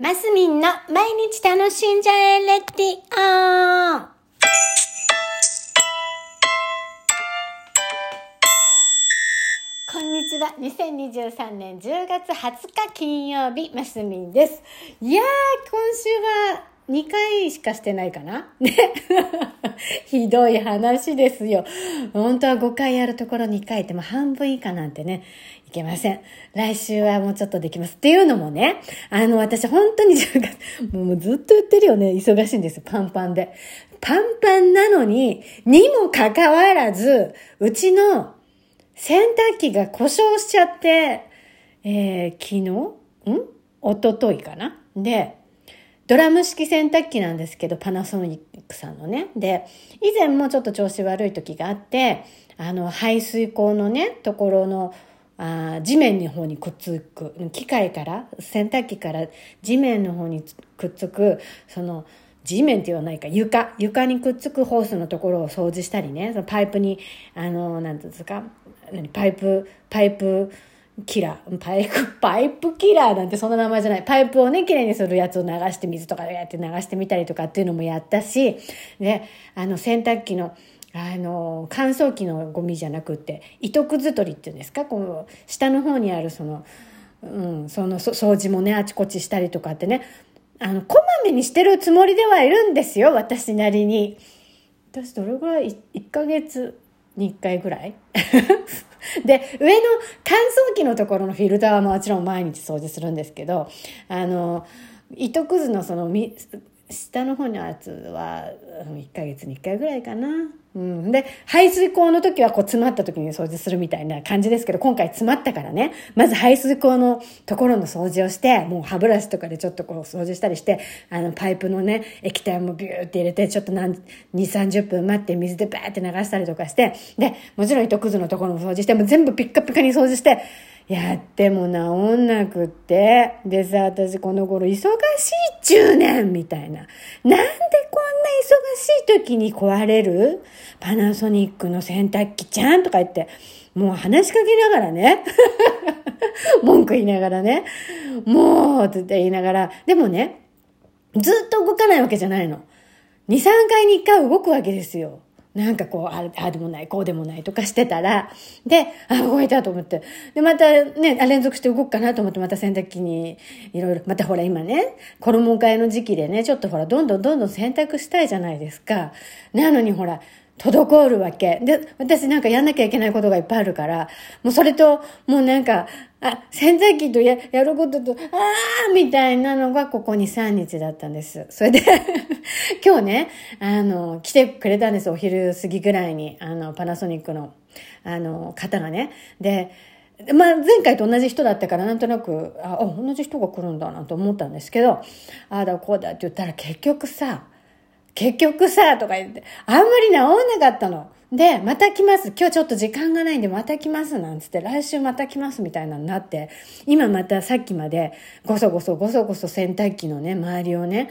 マスミンの毎日楽しんじゃえレディオこんにちは。2023年10月20日金曜日、マスミンです。いやー、今週は2回しかしてないかな？ね。ひどい話ですよ。本当は5回やるところ2回っても半分以下なんてね、いけません。来週はもうちょっとできます。っていうのもね、あの、私本当に、もうずっと言ってるよね。忙しいんですよ。パンパンで。パンパンなのに、にもかかわらず、うちの洗濯機が故障しちゃって、えー、昨日？ん？一昨日かな？で、ドラム式洗濯機なんですけど、パナソニックさんのね。で、以前もちょっと調子悪い時があって、あの、排水口のね、ところの、あ地面の方にくっつく、機械から、洗濯機から地面の方にくっつく、その、地面って言わないか、床、床にくっつくホースのところを掃除したりね、そのパイプに、あの、なんていうんですか、何パイプ、パイプ、キラー、パイプ、パイプキラーなんてそんな名前じゃない。パイプをね、きれいにするやつを流して水とかでやって流してみたりとかっていうのもやったし、で、あの、洗濯機の、あの、乾燥機のゴミじゃなくって、糸くず取りっていうんですか、こう、下の方にあるその、うん、その掃除もね、あちこちしたりとかってね、あの、こまめにしてるつもりではいるんですよ、私なりに。私どれぐらい ?1 ヶ月に1回ぐらい？で、上の乾燥機のところのフィルターはもちろん毎日掃除するんですけど、あの、糸くずのその、下の方のやつは、1ヶ月に1回ぐらいかな。うん。で、排水口の時はこう詰まった時に掃除するみたいな感じですけど、今回詰まったからね、まず排水口のところの掃除をして、もう歯ブラシとかでちょっとこう掃除したりして、あの、パイプのね、液体もビューって入れて、ちょっと何、2、30分待って水でバーって流したりとかして、で、もちろん糸くずのところも掃除して、もう全部ピッカピカに掃除して、やっても治んなくって。でさ、私この頃忙しいっちゅうねんみたいな。なんでこんな忙しい時に壊れる？パナソニックの洗濯機ちゃんとか言って、もう話しかけながらね。文句言いながらね。もう、って言いながら。でもね、ずっと動かないわけじゃないの。2、3回に1回動くわけですよ。なんかこう、ああでもない、こうでもないとかしてたら、で、あ、動いたと思って。で、またね、連続して動くかなと思って、また洗濯機にいろいろ、またほら今ね、衣替えの時期でね、ちょっとほら、どんどんどんどん洗濯したいじゃないですか。なのにほら、滞るわけ。で、私なんかやんなきゃいけないことがいっぱいあるから、もうそれと、もうなんか、あ、洗濯機とややることと、あーみたいなのがここに3日だったんです。それで、今日ね、あの、来てくれたんです。お昼過ぎぐらいに、あの、パナソニックの、あの、方がね。で、まあ、前回と同じ人だったから、なんとなく、あ、あ同じ人が来るんだなと思ったんですけど、ああだこうだって言ったら結局さ、結局さ、とか言って、あんまり治んなかったの。で、また来ます。今日ちょっと時間がないんでまた来ます。なんつって、来週また来ますみたいなのになって、今またさっきまで、ごそごそごそごそ洗濯機のね、周りをね、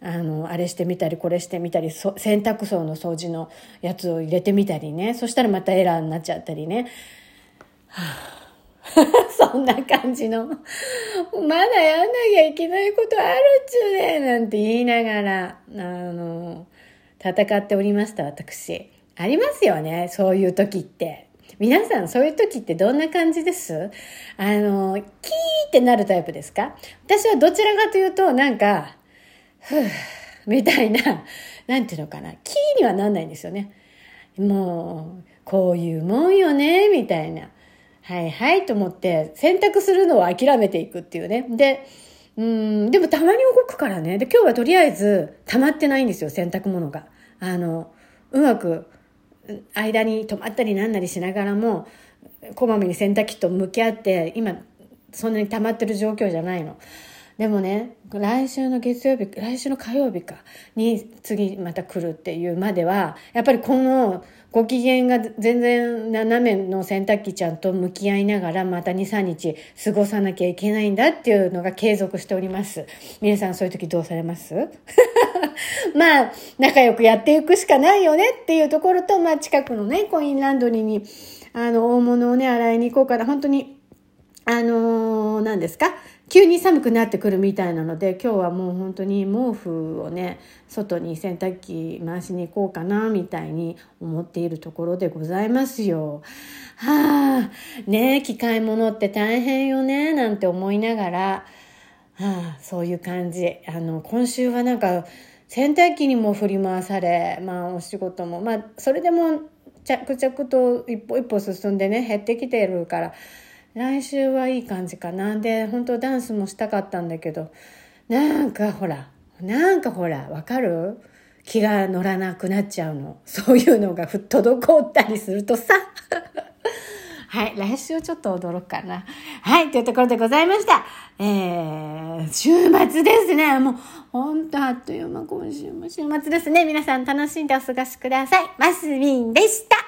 あの、あれしてみたり、これしてみたり、洗濯槽の掃除のやつを入れてみたりね。そしたらまたエラーになっちゃったりね。はあな感じの、まだやんなきゃいけないことあるっちゅうねなんて言いながら、あの、戦っておりました、私。ありますよね、そういう時って。皆さん、そういう時ってどんな感じです？あの、キーってなるタイプですか？私はどちらかというと、なんか、ふぅ、みたいな、なんていうのかな、キーにはなんないんですよね。もう、こういうもんよね、みたいな。はいはいと思って、選択するのを諦めていくっていうね。で、うん、でもたまに動くからね。で、今日はとりあえず溜まってないんですよ、洗濯物が。あの、うまく、間に止まったりなんなりしながらも、こまめに洗濯機と向き合って、今、そんなに溜まってる状況じゃないの。でもね、来週の月曜日、来週の火曜日か、に次また来るっていうまでは、やっぱりこのご機嫌が全然斜めの洗濯機ちゃんと向き合いながらまた2、3日過ごさなきゃいけないんだっていうのが継続しております。皆さんそういう時どうされます？まあ、仲良くやっていくしかないよねっていうところと、まあ近くのね、コインランドリーに、あの、大物をね、洗いに行こうから、本当に、あのー、何ですか？急に寒くなってくるみたいなので今日はもう本当に毛布をね外に洗濯機回しに行こうかなみたいに思っているところでございますよ。はあね機械物って大変よねなんて思いながら、はあ、そういう感じあの今週はなんか洗濯機にも振り回されまあお仕事もまあそれでも着々と一歩一歩進んでね減ってきてるから来週はいい感じかな。で本当ダンスもしたかったんだけどなんかほらなんかほらわかる？気が乗らなくなっちゃうの。そういうのが滞ったりするとさ。はい来週ちょっと驚くかな。はいというところでございました。えー、週末ですね。もうほんとあっという間今週も週末ですね。皆さん楽しんでお過ごしください。マスミンでした。